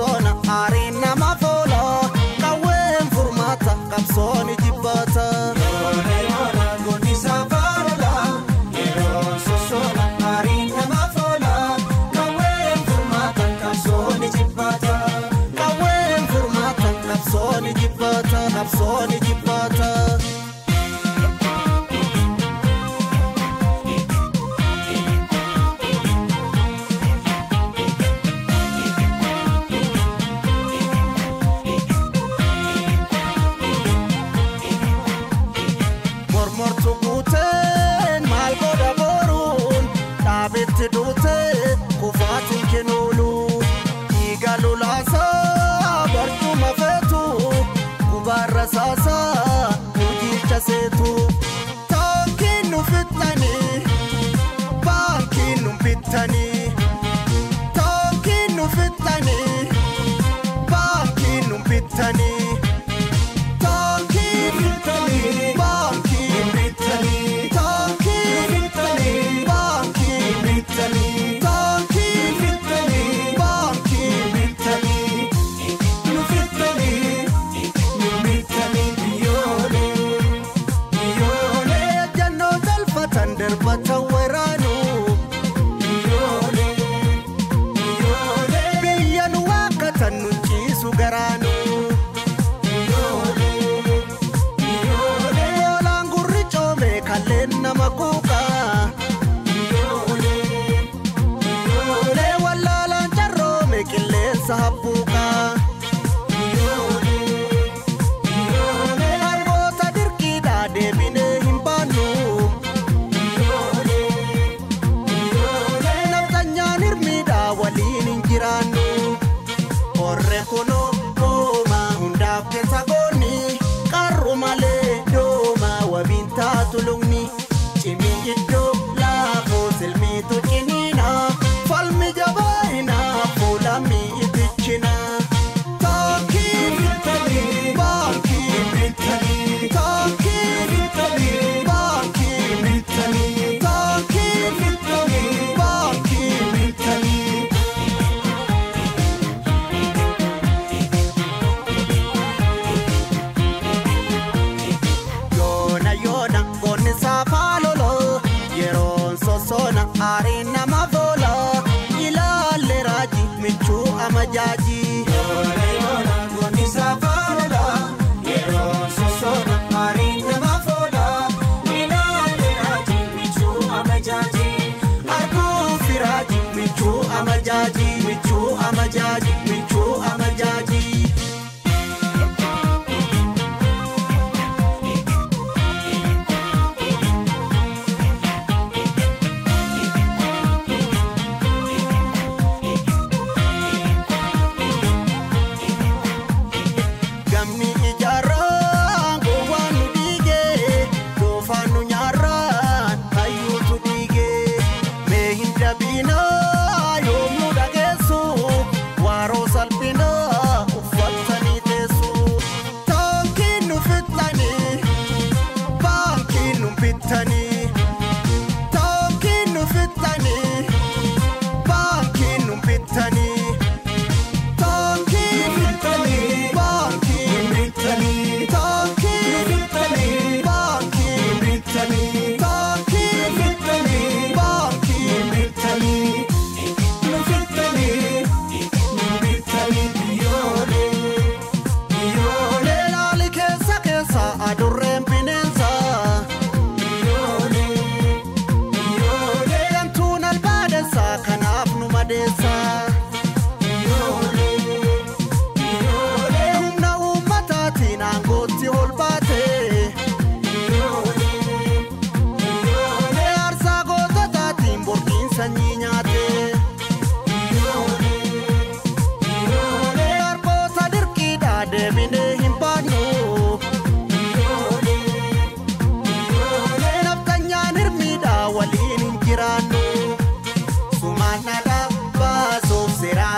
qabsoona aariin nama foola but majaaji. jaaji.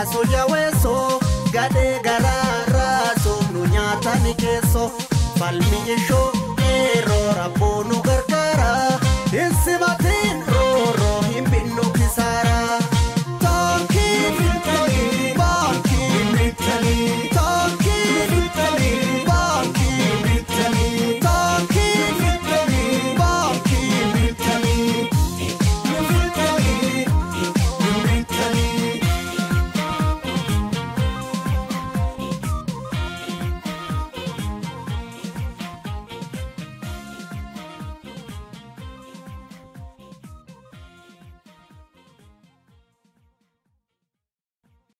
Asoolyaa weessoo gadhee garaarraa soofnu nyaata ni keessoo falmii